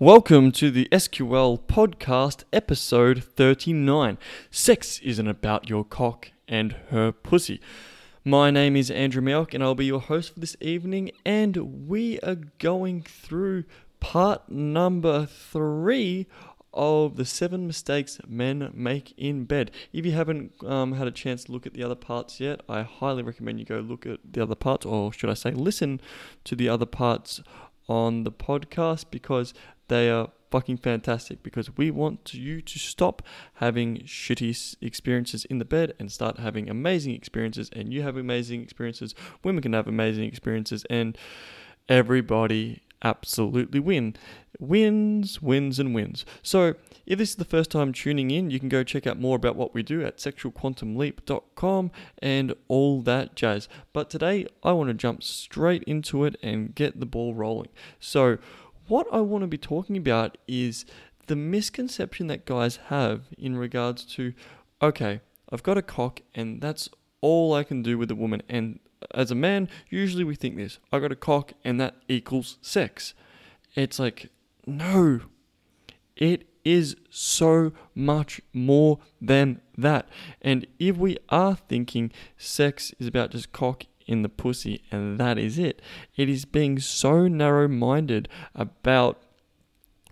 Welcome to the SQL podcast, episode 39. Sex isn't about your cock and her pussy. My name is Andrew Mioch, and I'll be your host for this evening. And we are going through part number three of the seven mistakes men make in bed. If you haven't um, had a chance to look at the other parts yet, I highly recommend you go look at the other parts, or should I say, listen to the other parts on the podcast because they are fucking fantastic because we want you to stop having shitty experiences in the bed and start having amazing experiences and you have amazing experiences women can have amazing experiences and everybody absolutely win. Wins wins and wins. So if this is the first time tuning in you can go check out more about what we do at sexualquantumleap.com and all that jazz. But today i want to jump straight into it and get the ball rolling. So what I want to be talking about is the misconception that guys have in regards to, okay, I've got a cock and that's all I can do with a woman. And as a man, usually we think this I got a cock and that equals sex. It's like, no, it is so much more than that. And if we are thinking sex is about just cock in the pussy, and that is it. It is being so narrow minded about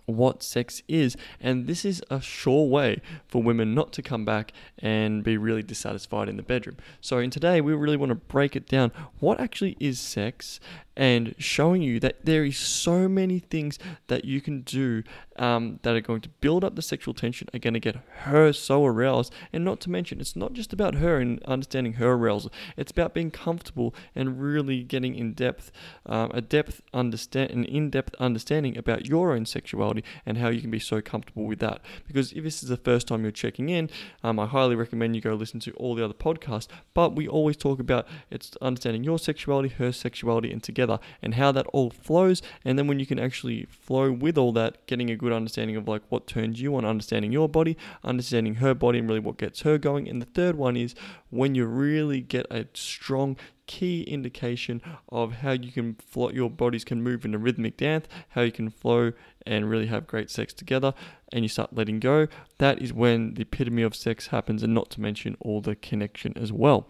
what sex is. And this is a sure way for women not to come back and be really dissatisfied in the bedroom. So, in today, we really want to break it down. What actually is sex? And showing you that there is so many things that you can do um, that are going to build up the sexual tension, are going to get her so aroused. And not to mention, it's not just about her and understanding her arousal. It's about being comfortable and really getting in depth, um, a depth understand, an in-depth understanding about your own sexuality and how you can be so comfortable with that. Because if this is the first time you're checking in, um, I highly recommend you go listen to all the other podcasts. But we always talk about it's understanding your sexuality, her sexuality, and together together and how that all flows. And then when you can actually flow with all that, getting a good understanding of like what turns you on, understanding your body, understanding her body, and really what gets her going. And the third one is when you really get a strong key indication of how you can flow, your bodies can move in a rhythmic dance, how you can flow and really have great sex together, and you start letting go, that is when the epitome of sex happens, and not to mention all the connection as well.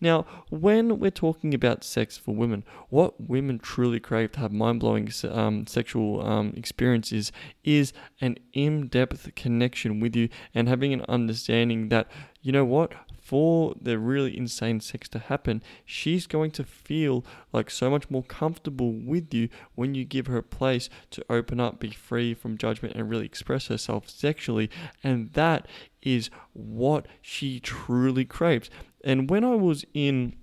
Now, when we're talking about sex for women, what women truly crave to have mind blowing um, sexual um, experiences is an in depth connection with you and having an understanding that, you know what, for the really insane sex to happen, she's going to feel like so much more comfortable with you when you give her a place to open up, be free from judgment, and really express herself sexually. And that is what she truly craves. And when I was in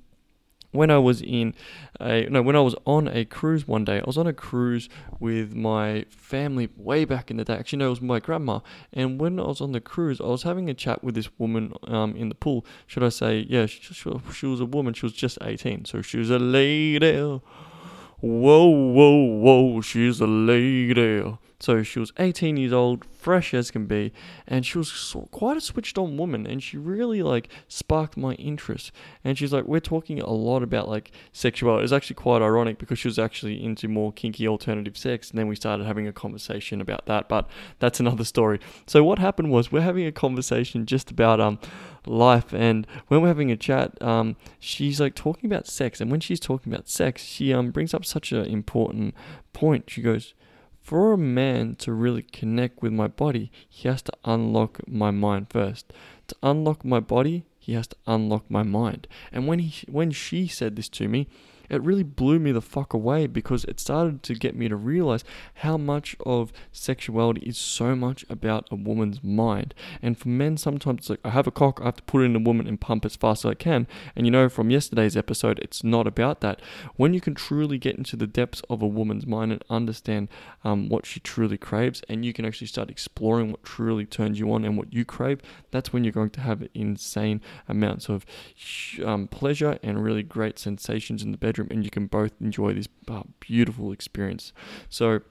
when I was in a no when I was on a cruise one day I was on a cruise with my family way back in the day. Actually no it was my grandma. And when I was on the cruise I was having a chat with this woman um, in the pool. Should I say yeah she, she, she was a woman. She was just 18 so she was a lady. Whoa whoa whoa. She's a lady so she was 18 years old, fresh as can be, and she was quite a switched on woman, and she really like sparked my interest. And she's like, we're talking a lot about like sexuality. It's actually quite ironic because she was actually into more kinky alternative sex, and then we started having a conversation about that. But that's another story. So what happened was we're having a conversation just about um life, and when we're having a chat, um she's like talking about sex, and when she's talking about sex, she um brings up such an important point. She goes for a man to really connect with my body, he has to unlock my mind first. To unlock my body, he has to unlock my mind. And when he when she said this to me, it really blew me the fuck away because it started to get me to realize how much of sexuality is so much about a woman's mind. And for men, sometimes it's like, I have a cock, I have to put it in a woman and pump as fast as I can. And you know, from yesterday's episode, it's not about that. When you can truly get into the depths of a woman's mind and understand um, what she truly craves, and you can actually start exploring what truly turns you on and what you crave, that's when you're going to have insane amounts of um, pleasure and really great sensations in the bedroom and you can both enjoy this uh, beautiful experience. So,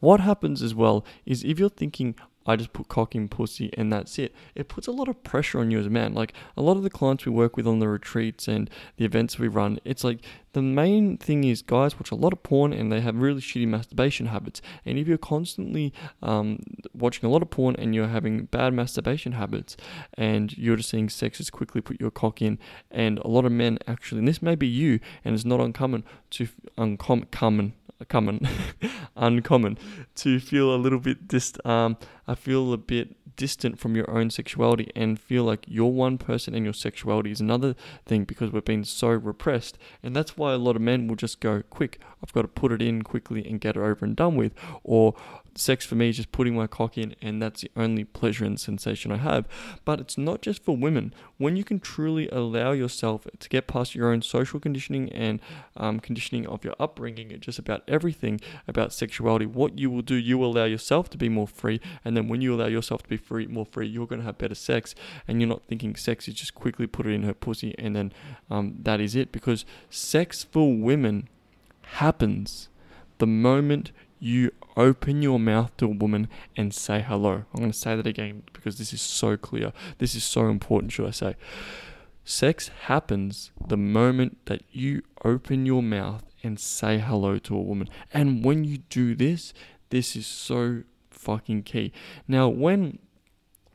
what happens as well is if you're thinking, I just put cock in pussy and that's it. It puts a lot of pressure on you as a man. Like a lot of the clients we work with on the retreats and the events we run, it's like the main thing is guys watch a lot of porn and they have really shitty masturbation habits. And if you're constantly um, watching a lot of porn and you're having bad masturbation habits and you're just seeing sexes quickly put your cock in, and a lot of men actually, and this may be you, and it's not uncommon to uncommon common common uncommon to feel a little bit dist um I feel a bit distant from your own sexuality and feel like you're one person and your sexuality is another thing because we've been so repressed. And that's why a lot of men will just go, quick, I've got to put it in quickly and get it over and done with. Or sex for me is just putting my cock in and that's the only pleasure and sensation I have. But it's not just for women. When you can truly allow yourself to get past your own social conditioning and um, conditioning of your upbringing, just about everything about sexuality, what you will do, you will allow yourself to be more free. And then when you allow yourself to be free, more free, you're going to have better sex. And you're not thinking sex is just quickly put it in her pussy and then um, that is it. Because sex for women happens the moment you open your mouth to a woman and say hello. I'm going to say that again because this is so clear. This is so important, should I say. Sex happens the moment that you open your mouth and say hello to a woman. And when you do this, this is so fucking key. Now, when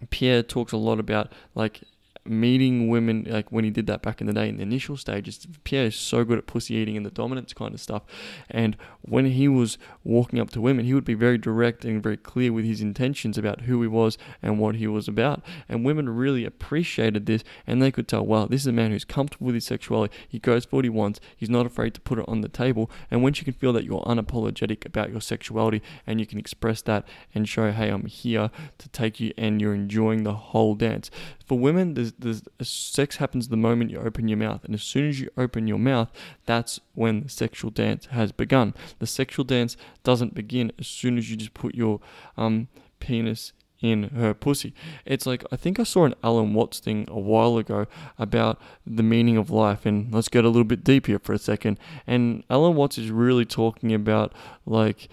Pierre talks a lot about like meeting women, like when he did that back in the day in the initial stages, Pierre is so good at pussy eating and the dominance kind of stuff. And when he was walking up to women, he would be very direct and very clear with his intentions about who he was and what he was about. And women really appreciated this and they could tell, wow, this is a man who's comfortable with his sexuality. He goes for what he wants. He's not afraid to put it on the table. And once you can feel that you're unapologetic about your sexuality and you can express that and show, hey, I'm here to take you and you're enjoying the whole dance. For women, there's there's, sex happens the moment you open your mouth, and as soon as you open your mouth, that's when the sexual dance has begun. The sexual dance doesn't begin as soon as you just put your um, penis in her pussy. It's like I think I saw an Alan Watts thing a while ago about the meaning of life, and let's get a little bit deep here for a second. And Alan Watts is really talking about like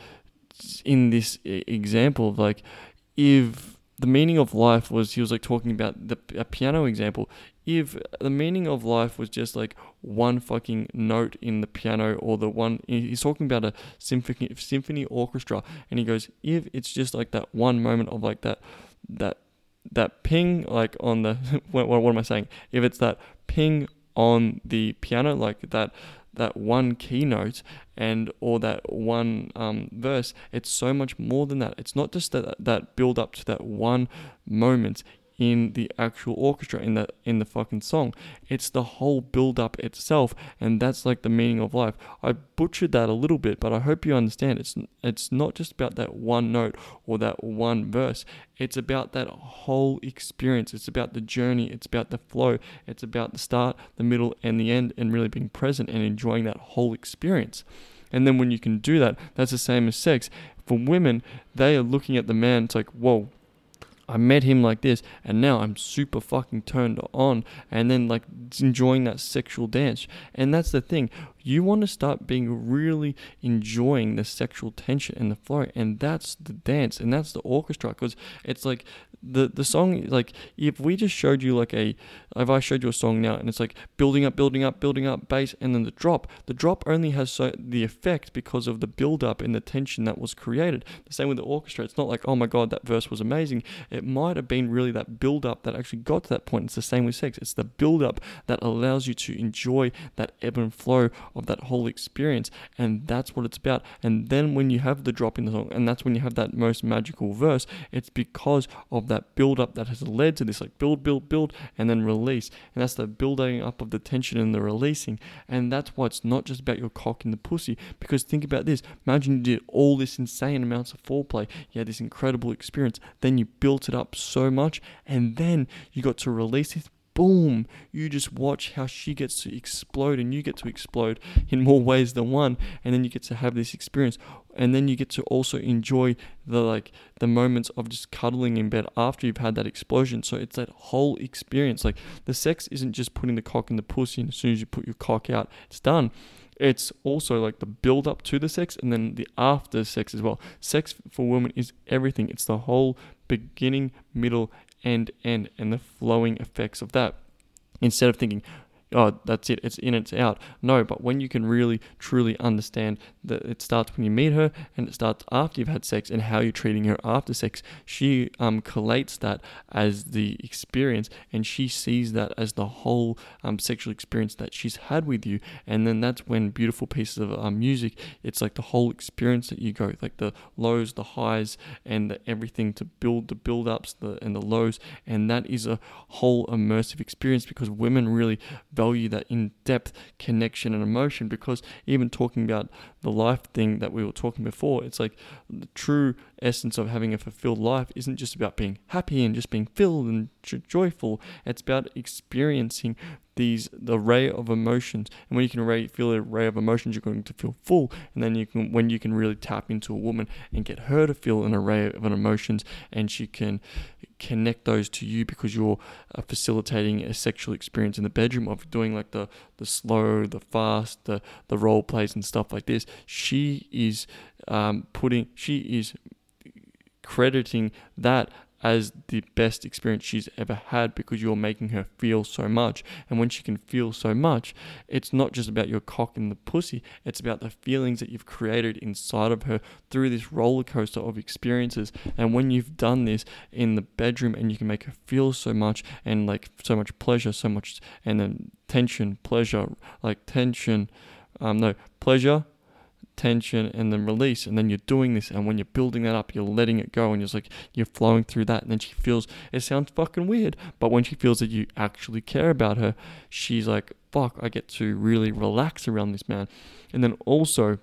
in this example of like if the meaning of life was he was like talking about the a piano example. If the meaning of life was just like one fucking note in the piano or the one he's talking about a symphony symphony orchestra and he goes if it's just like that one moment of like that that that ping like on the what, what am I saying if it's that ping on the piano like that that one keynote and or that one um, verse it's so much more than that. It's not just that that build up to that one moment in the actual orchestra in the in the fucking song. It's the whole build up itself, and that's like the meaning of life. I butchered that a little bit, but I hope you understand. It's it's not just about that one note or that one verse. It's about that whole experience. It's about the journey. It's about the flow. It's about the start, the middle, and the end, and really being present and enjoying that whole experience. And then when you can do that, that's the same as sex. For women, they are looking at the man. It's like, whoa, I met him like this, and now I'm super fucking turned on, and then like enjoying that sexual dance. And that's the thing you want to start being really enjoying the sexual tension and the flow and that's the dance and that's the orchestra because it's like the the song like if we just showed you like a if I showed you a song now and it's like building up building up building up bass and then the drop the drop only has so the effect because of the build up and the tension that was created. The same with the orchestra it's not like oh my god that verse was amazing. It might have been really that build up that actually got to that point. It's the same with sex. It's the build up that allows you to enjoy that ebb and flow of that whole experience. And that's what it's about. And then when you have the drop in the song, and that's when you have that most magical verse, it's because of that build up that has led to this like build, build, build, and then release. And that's the building up of the tension and the releasing. And that's why it's not just about your cock in the pussy. Because think about this imagine you did all this insane amounts of foreplay, you had this incredible experience, then you built it up so much, and then you got to release this boom, you just watch how she gets to explode and you get to explode in more ways than one. And then you get to have this experience. And then you get to also enjoy the like the moments of just cuddling in bed after you've had that explosion. So it's that whole experience. Like the sex isn't just putting the cock in the pussy and as soon as you put your cock out, it's done it's also like the build up to the sex and then the after sex as well. Sex for women is everything. It's the whole beginning, middle, and end, and the flowing effects of that. Instead of thinking, oh, that's it, it's in, it's out. No, but when you can really, truly understand that it starts when you meet her and it starts after you've had sex and how you're treating her after sex, she um, collates that as the experience and she sees that as the whole um, sexual experience that she's had with you. And then that's when beautiful pieces of um, music, it's like the whole experience that you go, like the lows, the highs, and the everything to build the build ups the, and the lows. And that is a whole immersive experience because women really value that in depth connection and emotion because even talking about the life thing that we were talking before, it's like the true essence of having a fulfilled life isn't just about being happy and just being filled and joyful. It's about experiencing these the array of emotions, and when you can array, feel an array of emotions, you're going to feel full. And then you can when you can really tap into a woman and get her to feel an array of emotions, and she can connect those to you because you're uh, facilitating a sexual experience in the bedroom of doing like the the slow, the fast, the the role plays and stuff like this. She is um, putting, she is crediting that as the best experience she's ever had because you're making her feel so much. And when she can feel so much, it's not just about your cock and the pussy, it's about the feelings that you've created inside of her through this roller coaster of experiences. And when you've done this in the bedroom and you can make her feel so much and like so much pleasure, so much, and then tension, pleasure, like tension, um, no, pleasure, tension and then release and then you're doing this and when you're building that up you're letting it go and you're like you're flowing through that and then she feels it sounds fucking weird but when she feels that you actually care about her she's like fuck I get to really relax around this man and then also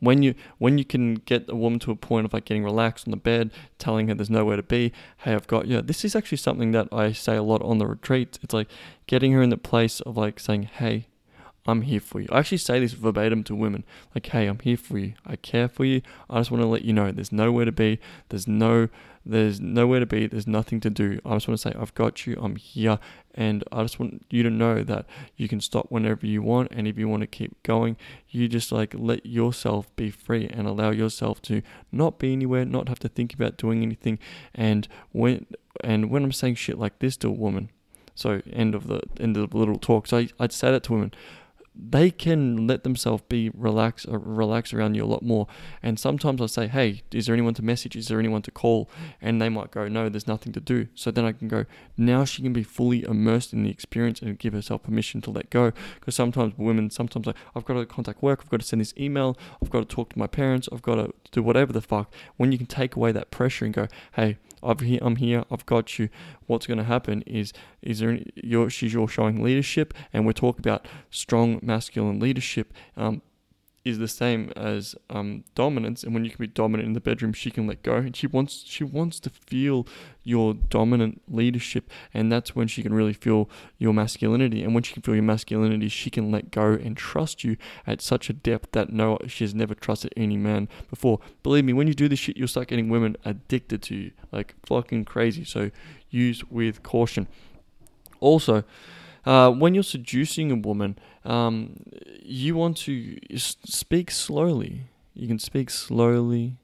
when you when you can get a woman to a point of like getting relaxed on the bed, telling her there's nowhere to be, hey, I've got you. This is actually something that I say a lot on the retreats. It's like getting her in the place of like saying, hey, I'm here for you. I actually say this verbatim to women like, hey, I'm here for you. I care for you. I just want to let you know there's nowhere to be. There's no there's nowhere to be. There's nothing to do. I just want to say I've got you. I'm here and I just want you to know that you can stop whenever you want and if you want to keep going, you just like let yourself be free and allow yourself to not be anywhere, not have to think about doing anything and when and when I'm saying shit like this to a woman, so end of the end of the little talk. So I, I'd say that to women they can let themselves be relax or uh, relax around you a lot more. And sometimes I say, "Hey, is there anyone to message? Is there anyone to call?" And they might go, "No, there's nothing to do." So then I can go. Now she can be fully immersed in the experience and give herself permission to let go. Because sometimes women, sometimes like, I've got to contact work, I've got to send this email, I've got to talk to my parents, I've got to do whatever the fuck. When you can take away that pressure and go, "Hey, I've he, I'm here. I've got you. What's going to happen is is there any, you're, she's you're showing leadership, and we're talking about strong masculine leadership. Um, is the same as um, dominance, and when you can be dominant in the bedroom, she can let go, and she wants she wants to feel your dominant leadership, and that's when she can really feel your masculinity. And when she can feel your masculinity, she can let go and trust you at such a depth that no, she has never trusted any man before. Believe me, when you do this shit, you'll start getting women addicted to you, like fucking crazy. So use with caution. Also. Uh, when you're seducing a woman, um, you want to speak slowly. You can speak slowly,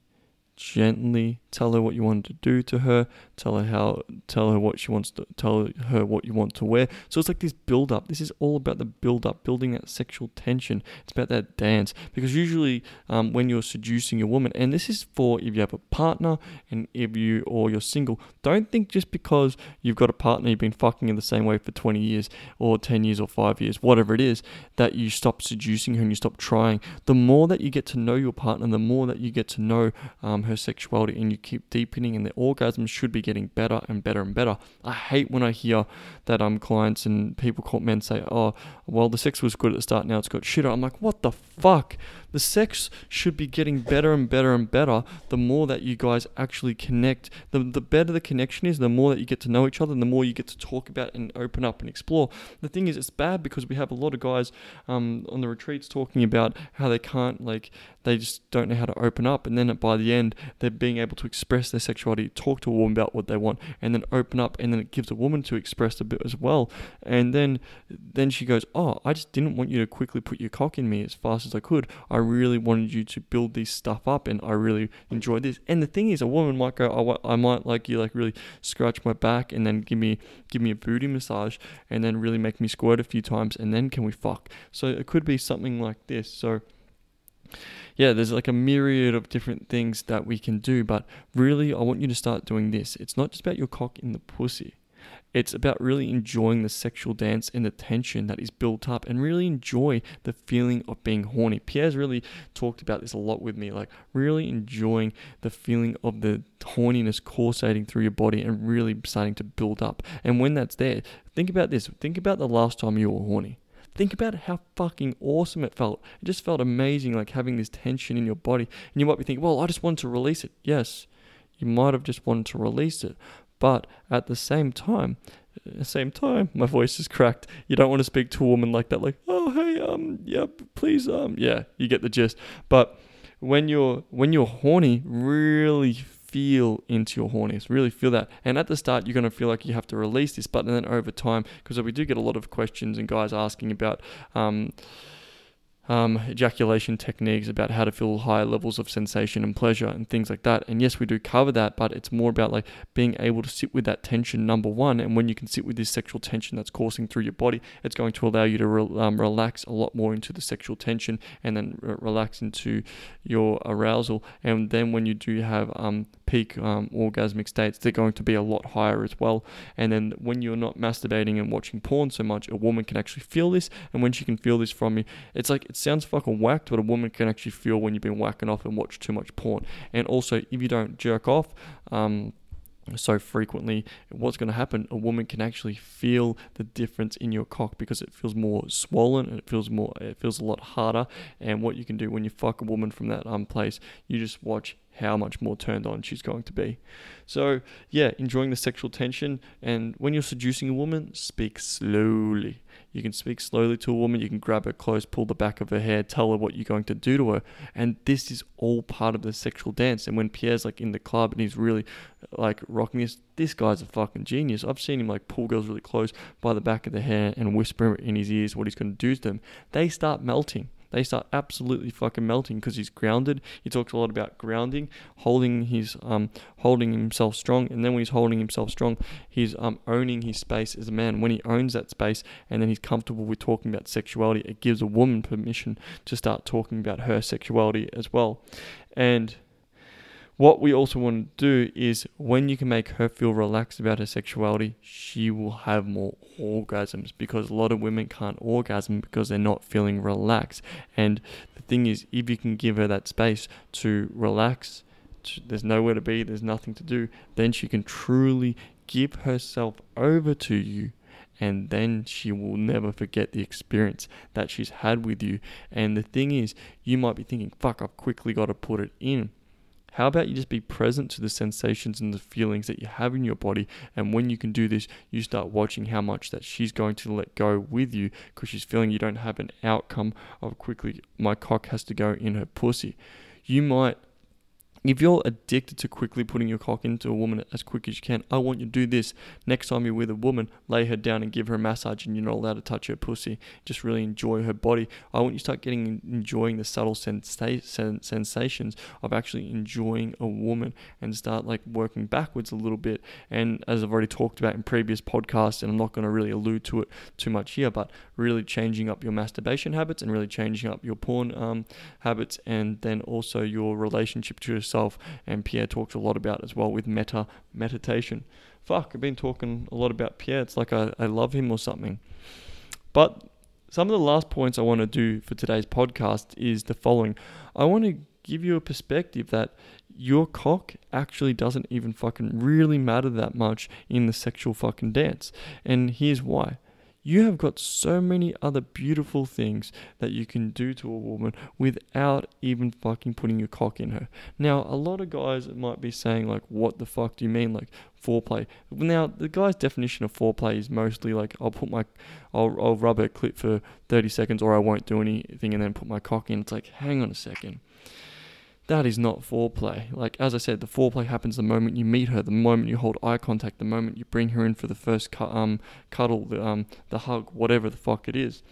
gently, tell her what you want to do to her, tell her how, tell her what she wants to, tell her what you want to wear. So it's like this build up. This is all about the build up, building that sexual tension. It's about that dance because usually um, when you're seducing a woman, and this is for if you have a partner and if you or you're single, don't think just because you've got a partner you've been fucking in the same way for 20 years or 10 years or five years, whatever it is, that you stop seducing her and you stop trying. The more that you get to know your partner, the more that you get to know um, her sexuality and you keep deepening and the orgasm should be getting better and better and better. I hate when I hear that um clients and people call men say, Oh, well the sex was good at the start, now it's got shitter. I'm like, what the fuck? The sex should be getting better and better and better the more that you guys actually connect. The, the better the connection is, the more that you get to know each other, and the more you get to talk about and open up and explore. The thing is, it's bad because we have a lot of guys um, on the retreats talking about how they can't, like, they just don't know how to open up. And then by the end, they're being able to express their sexuality, talk to a woman about what they want, and then open up. And then it gives a woman to express a bit as well. And then, then she goes, "Oh, I just didn't want you to quickly put your cock in me as fast as I could. I really wanted you to build this stuff up, and I really enjoyed this." And the thing is, a woman might go, "Oh, I might like you, like really scratch my back, and then give me give me a booty massage, and then really make me squirt a few times, and then can we fuck?" So it could be something like this. So yeah, there's like a myriad of different things that we can do, but really, I want you to start doing this. It's not just about your cock in the pussy. It's about really enjoying the sexual dance and the tension that is built up and really enjoy the feeling of being horny. Pierre's really talked about this a lot with me, like really enjoying the feeling of the horniness coursating through your body and really starting to build up. And when that's there, think about this. Think about the last time you were horny. Think about how fucking awesome it felt. It just felt amazing, like having this tension in your body. And you might be thinking, well, I just want to release it. Yes, you might have just wanted to release it. But at the same time, same time, my voice is cracked. You don't want to speak to a woman like that, like, oh hey, um, yeah, please, um, yeah, you get the gist. But when you're when you're horny, really feel into your horniness, really feel that. And at the start, you're going to feel like you have to release this, but then over time, because we do get a lot of questions and guys asking about. Um, um, ejaculation techniques, about how to feel higher levels of sensation and pleasure and things like that. And yes, we do cover that, but it's more about like being able to sit with that tension, number one. And when you can sit with this sexual tension that's coursing through your body, it's going to allow you to re- um, relax a lot more into the sexual tension and then re- relax into your arousal. And then when you do have um, peak um, orgasmic states, they're going to be a lot higher as well. And then when you're not masturbating and watching porn so much, a woman can actually feel this. And when she can feel this from you, it's like it sounds fucking whacked, but a woman can actually feel when you've been whacking off and watch too much porn. And also, if you don't jerk off, um, so frequently, what's going to happen? A woman can actually feel the difference in your cock because it feels more swollen and it feels more, it feels a lot harder. And what you can do when you fuck a woman from that um place, you just watch how much more turned on she's going to be. So yeah, enjoying the sexual tension. And when you're seducing a woman, speak slowly. You can speak slowly to a woman, you can grab her close, pull the back of her hair, tell her what you're going to do to her. And this is all part of the sexual dance. And when Pierre's like in the club and he's really like rocking this, this guy's a fucking genius. I've seen him like pull girls really close by the back of the hair and whisper in his ears what he's going to do to them. They start melting they start absolutely fucking melting because he's grounded. He talks a lot about grounding, holding his um holding himself strong, and then when he's holding himself strong, he's um owning his space as a man. When he owns that space, and then he's comfortable with talking about sexuality, it gives a woman permission to start talking about her sexuality as well, and what we also want to do is when you can make her feel relaxed about her sexuality, she will have more orgasms because a lot of women can't orgasm because they're not feeling relaxed. And the thing is, if you can give her that space to relax, to, there's nowhere to be, there's nothing to do, then she can truly give herself over to you and then she will never forget the experience that she's had with you. And the thing is, you might be thinking, fuck, I've quickly got to put it in. How about you just be present to the sensations and the feelings that you have in your body? And when you can do this, you start watching how much that she's going to let go with you because she's feeling you don't have an outcome of quickly, my cock has to go in her pussy. You might if you're addicted to quickly putting your cock into a woman as quick as you can, I want you to do this. Next time you're with a woman, lay her down and give her a massage, and you're not allowed to touch her pussy. Just really enjoy her body. I want you to start getting enjoying the subtle sensa- sensations of actually enjoying a woman and start like working backwards a little bit. And as I've already talked about in previous podcasts, and I'm not going to really allude to it too much here, but really changing up your masturbation habits and really changing up your porn um, habits, and then also your relationship to yourself yourself. And Pierre talks a lot about as well with meta meditation. Fuck, I've been talking a lot about Pierre. It's like I, I love him or something. But some of the last points I want to do for today's podcast is the following. I want to give you a perspective that your cock actually doesn't even fucking really matter that much in the sexual fucking dance. And here's why. You have got so many other beautiful things that you can do to a woman without even fucking putting your cock in her. Now, a lot of guys might be saying, like, what the fuck do you mean? Like, foreplay. Now, the guy's definition of foreplay is mostly like, I'll put my, I'll, I'll rub a clit for 30 seconds or I won't do anything and then put my cock in. It's like, hang on a second that is not foreplay. Like as I said, the foreplay happens the moment you meet her, the moment you hold eye contact, the moment you bring her in for the first cu- um, cuddle, the um, the hug, whatever the fuck it is.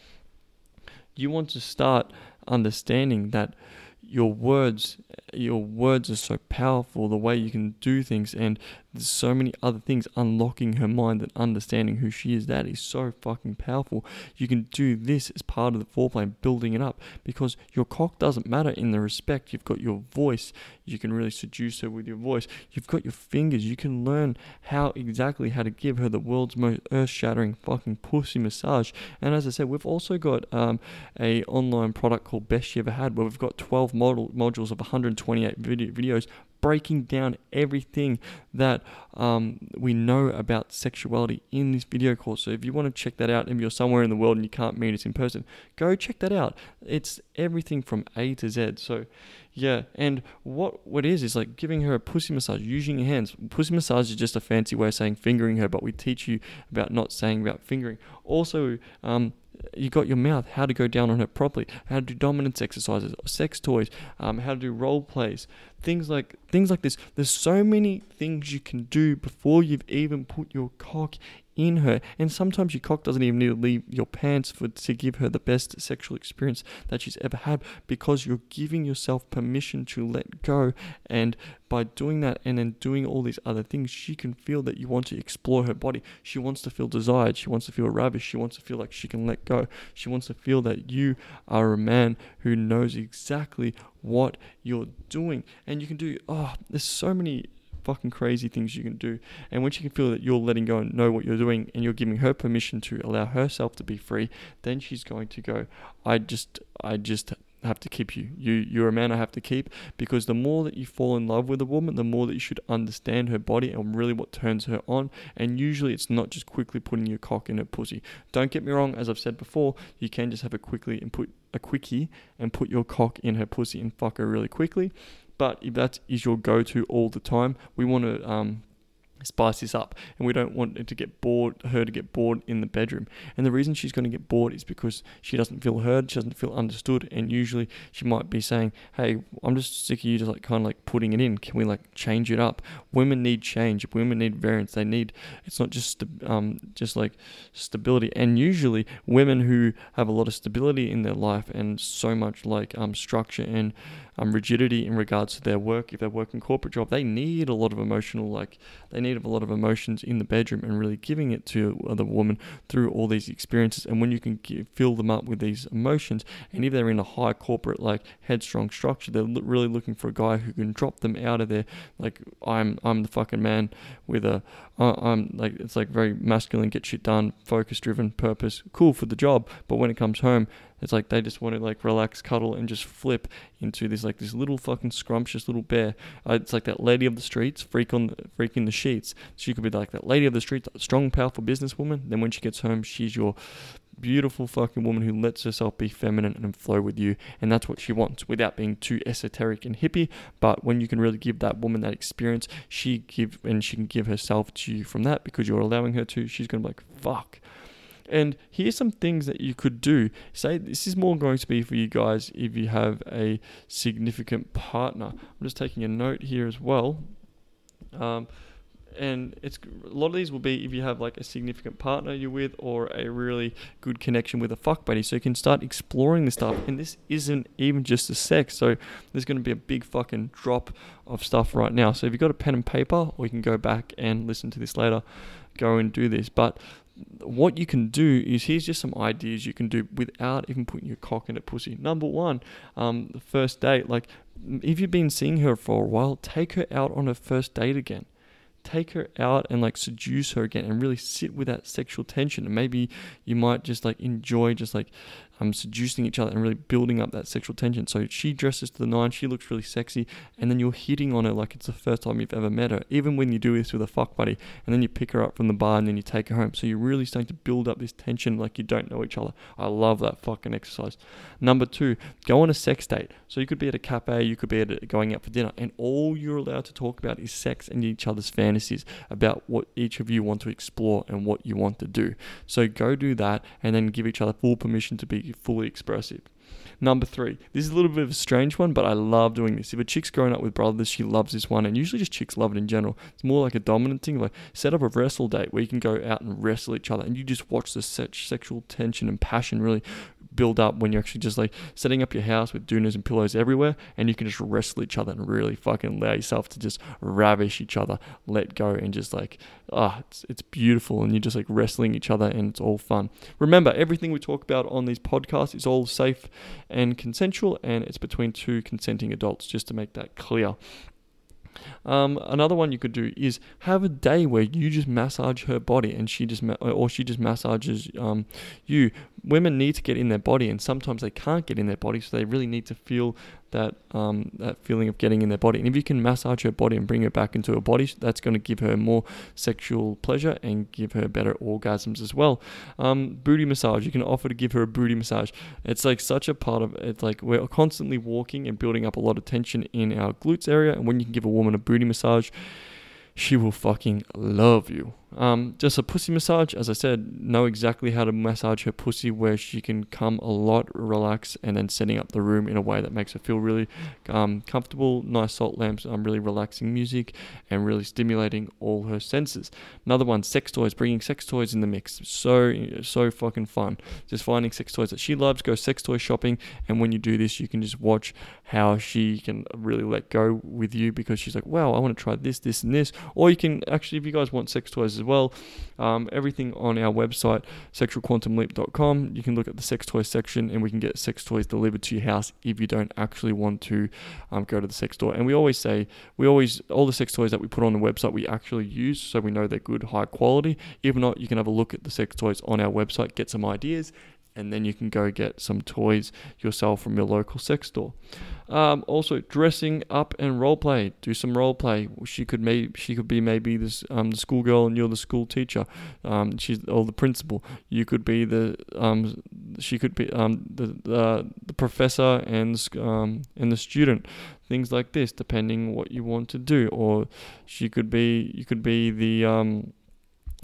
You want to start understanding that your words your words are so powerful the way you can do things and there's so many other things unlocking her mind and understanding who she is. That is so fucking powerful. You can do this as part of the foreplay building it up because your cock doesn't matter in the respect. You've got your voice. You can really seduce her with your voice. You've got your fingers. You can learn how exactly how to give her the world's most earth-shattering fucking pussy massage. And as i said we've also got um, a online product called best you ever had where we've got 12 model modules of 128 video, videos breaking down everything that um, we know about sexuality in this video course. So if you want to check that out and you're somewhere in the world and you can't meet us in person, go check that out. It's everything from A to Z. So yeah, and what what is is like giving her a pussy massage using your hands. Pussy massage is just a fancy way of saying fingering her, but we teach you about not saying about fingering. Also, um, you got your mouth, how to go down on her properly, how to do dominance exercises, sex toys, um, how to do role plays, things like things like this. There's so many things you can do before you've even put your cock in her. And sometimes your cock doesn't even need to leave your pants for to give her the best sexual experience that she's ever had because you're giving yourself permission to let go. And by doing that and then doing all these other things, she can feel that you want to explore her body. She wants to feel desired. She wants to feel ravished. She wants to feel like she can let go. She wants to feel that you are a man who knows exactly what you're doing. And you can do, oh, there's so many fucking crazy things you can do. And when she can feel that you're letting go and know what you're doing and you're giving her permission to allow herself to be free, then she's going to go, I just, I just have to keep you. You you're a man I have to keep because the more that you fall in love with a woman, the more that you should understand her body and really what turns her on. And usually it's not just quickly putting your cock in her pussy. Don't get me wrong, as I've said before, you can just have a quickly and put a quickie and put your cock in her pussy and fuck her really quickly. But if that is your go-to all the time, we want to um, spice this up and we don't want it to get bored her to get bored in the bedroom. And the reason she's going to get bored is because she doesn't feel heard she doesn't feel understood and usually she might be saying hey i'm just sick of you just like kind of like putting it in. Can we like change it up? Women need change. Women need variance. They need it's not just um just like stability. And usually women who have a lot of stability in their life and so much like um structure and um, rigidity in regards to their work. If they're working corporate job, they need a lot of emotional, like they need a lot of emotions in the bedroom, and really giving it to the woman through all these experiences. And when you can give, fill them up with these emotions, and if they're in a high corporate like headstrong structure, they're really looking for a guy who can drop them out of there. Like I'm, I'm the fucking man with a, I'm like it's like very masculine, get shit done, focus driven, purpose, cool for the job. But when it comes home, it's like they just want to like relax, cuddle, and just flip into this like this little fucking scrumptious little bear. Uh, it's like that lady of the streets, freak on freaking the sheets. She could be like that lady of the streets, strong, powerful businesswoman. Then when she gets home, she's your beautiful fucking woman who lets herself be feminine and flow with you and that's what she wants without being too esoteric and hippie but when you can really give that woman that experience she give and she can give herself to you from that because you're allowing her to she's gonna be like fuck and here's some things that you could do. Say this is more going to be for you guys if you have a significant partner. I'm just taking a note here as well. Um, and it's a lot of these will be if you have like a significant partner you're with or a really good connection with a fuck buddy so you can start exploring this stuff and this isn't even just the sex so there's going to be a big fucking drop of stuff right now so if you've got a pen and paper or you can go back and listen to this later go and do this but what you can do is here's just some ideas you can do without even putting your cock in a pussy. Number one, um, the first date. Like, if you've been seeing her for a while, take her out on a first date again. Take her out and like seduce her again and really sit with that sexual tension. And maybe you might just like enjoy just like um, seducing each other and really building up that sexual tension. So she dresses to the nine, she looks really sexy, and then you're hitting on her like it's the first time you've ever met her. Even when you do this with a fuck buddy, and then you pick her up from the bar and then you take her home. So you're really starting to build up this tension like you don't know each other. I love that fucking exercise. Number two, go on a sex date. So you could be at a cafe, you could be at a, going out for dinner, and all you're allowed to talk about is sex and each other's fantasies about what each of you want to explore and what you want to do. So go do that and then give each other full permission to be fully expressive. Number three, this is a little bit of a strange one, but I love doing this. If a chick's growing up with brothers, she loves this one, and usually just chicks love it in general. It's more like a dominant thing. Like set up a wrestle date where you can go out and wrestle each other, and you just watch the sexual tension and passion really build up when you're actually just like setting up your house with doonas and pillows everywhere and you can just wrestle each other and really fucking allow yourself to just ravish each other, let go and just like, ah, oh, it's, it's beautiful and you're just like wrestling each other and it's all fun. Remember, everything we talk about on these podcasts is all safe and consensual and it's between two consenting adults, just to make that clear. Um, another one you could do is have a day where you just massage her body and she just ma- or she just massages um, you. Women need to get in their body, and sometimes they can't get in their body, so they really need to feel that um, that feeling of getting in their body. And if you can massage her body and bring her back into her body, that's going to give her more sexual pleasure and give her better orgasms as well. Um, booty massage, you can offer to give her a booty massage. It's like such a part of it's like we're constantly walking and building up a lot of tension in our glutes area, and when you can give a woman a booty massage, she will fucking love you. Um, just a pussy massage, as I said, know exactly how to massage her pussy where she can come a lot, relax, and then setting up the room in a way that makes her feel really um, comfortable. Nice salt lamps, um, really relaxing music, and really stimulating all her senses. Another one, sex toys, bringing sex toys in the mix. So, so fucking fun. Just finding sex toys that she loves, go sex toy shopping, and when you do this, you can just watch how she can really let go with you because she's like, wow, I want to try this, this, and this. Or you can actually, if you guys want sex toys as well. Um, everything on our website, sexualquantumleap.com. You can look at the sex toys section and we can get sex toys delivered to your house if you don't actually want to um, go to the sex store. And we always say, we always, all the sex toys that we put on the website, we actually use so we know they're good, high quality. If not, you can have a look at the sex toys on our website, get some ideas, and then you can go get some toys yourself from your local sex store. Um, also, dressing up and role play. Do some role play. She could maybe she could be maybe this um, the schoolgirl and you're the school teacher. Um, she's or the principal. You could be the um, she could be um, the the, professor and um, and the student. Things like this, depending what you want to do. Or she could be you could be the um,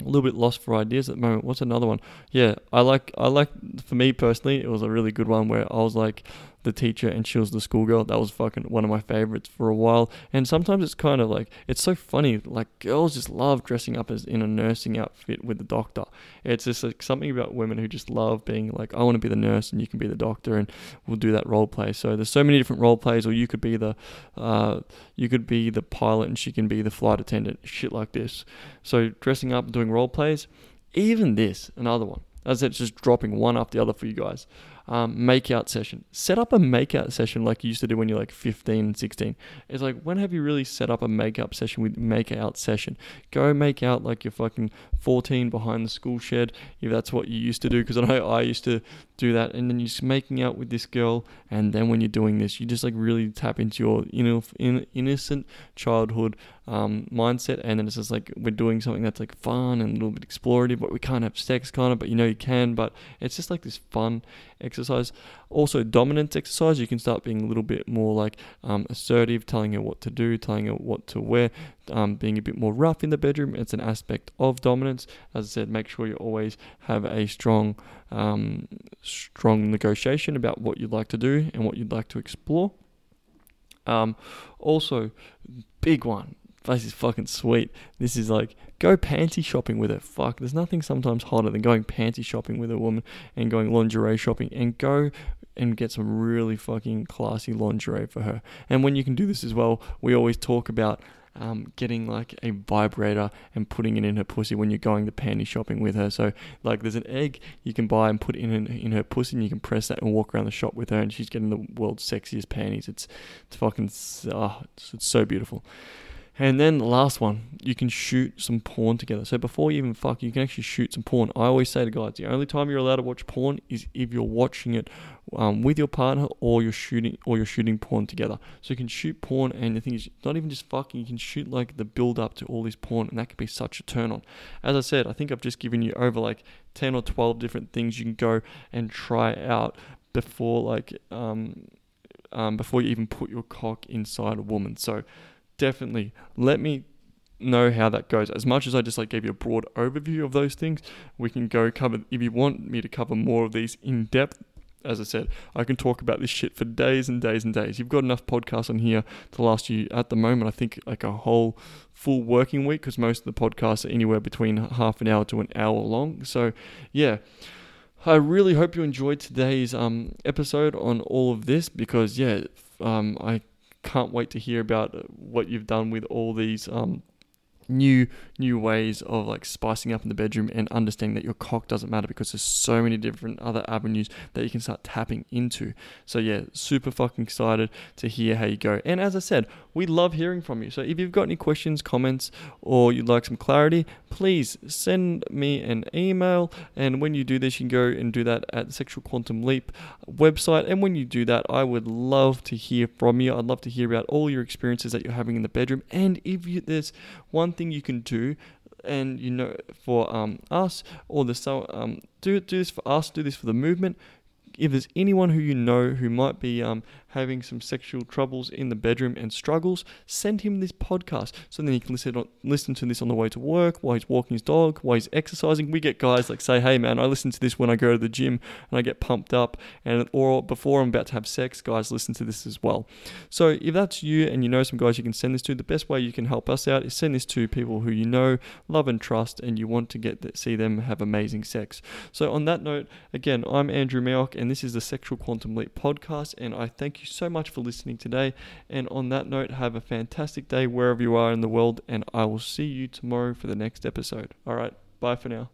a little bit lost for ideas at the moment. What's another one? Yeah, I like I like for me personally, it was a really good one where I was like, the teacher and she was the schoolgirl. That was fucking one of my favorites for a while. And sometimes it's kind of like it's so funny. Like girls just love dressing up as in a nursing outfit with the doctor. It's just like something about women who just love being like, I want to be the nurse and you can be the doctor, and we'll do that role play. So there's so many different role plays, or you could be the, uh, you could be the pilot and she can be the flight attendant. Shit like this. So dressing up and doing role plays. Even this, another one. As it's just dropping one after the other for you guys um, makeout session. Set up a makeout session like you used to do when you're like 15, 16. It's like, when have you really set up a makeup session with makeout session? Go make out like you're fucking 14 behind the school shed if that's what you used to do. Because I know I used to do that. And then you're just making out with this girl. And then when you're doing this, you just like really tap into your you know in innocent childhood um, mindset. And then it's just like we're doing something that's like fun and a little bit explorative, but we can't have sex kind of, but you know you can. But it's just like this fun exercise. Also, dominance exercise, you can start being a little bit more like um, assertive, telling her what to do, telling her what to wear, um, being a bit more rough in the bedroom. It's an aspect of dominance. As I said, make sure you always have a strong, um, strong negotiation about what you'd like to do and what you'd like to explore. Um, also, big one place is fucking sweet. This is like go panty shopping with her. Fuck, there's nothing sometimes hotter than going panty shopping with a woman and going lingerie shopping and go and get some really fucking classy lingerie for her. And when you can do this as well, we always talk about um, getting like a vibrator and putting it in her pussy when you're going to panty shopping with her. So like there's an egg you can buy and put in in her pussy and you can press that and walk around the shop with her and she's getting the world's sexiest panties. It's it's fucking oh, it's, it's so beautiful. And then the last one, you can shoot some porn together. So before you even fuck, you can actually shoot some porn. I always say to guys, the only time you're allowed to watch porn is if you're watching it um, with your partner or you're shooting or you're shooting porn together. So you can shoot porn, and the thing is, not even just fucking. You can shoot like the build up to all this porn, and that could be such a turn on. As I said, I think I've just given you over like ten or twelve different things you can go and try out before like um, um, before you even put your cock inside a woman. So definitely let me know how that goes. As much as I just like gave you a broad overview of those things, we can go cover if you want me to cover more of these in depth. As I said, I can talk about this shit for days and days and days. You've got enough podcasts on here to last you at the moment. I think like a whole full working week because most of the podcasts are anywhere between half an hour to an hour long. So, yeah. I really hope you enjoyed today's um, episode on all of this because, yeah, um, I can't wait to hear about what you've done with all these um, new new ways of like spicing up in the bedroom and understanding that your cock doesn't matter because there's so many different other avenues that you can start tapping into. So yeah, super fucking excited to hear how you go. And as I said, we love hearing from you. So if you've got any questions, comments, or you'd like some clarity, please send me an email. And when you do this, you can go and do that at the Sexual Quantum Leap website. And when you do that, I would love to hear from you. I'd love to hear about all your experiences that you're having in the bedroom. And if you, there's one thing you can do and you know for um, us or the so um, do do this for us do this for the movement if there's anyone who you know who might be um, having some sexual troubles in the bedroom and struggles, send him this podcast so then he can listen, listen to this on the way to work, while he's walking his dog, while he's exercising. We get guys like say, hey man, I listen to this when I go to the gym and I get pumped up, and or before I'm about to have sex, guys listen to this as well. So if that's you and you know some guys you can send this to, the best way you can help us out is send this to people who you know, love and trust, and you want to get see them have amazing sex. So on that note, again, I'm Andrew Mioch, and this is the Sexual Quantum Leap podcast, and I thank you you so much for listening today. And on that note, have a fantastic day wherever you are in the world, and I will see you tomorrow for the next episode. All right, bye for now.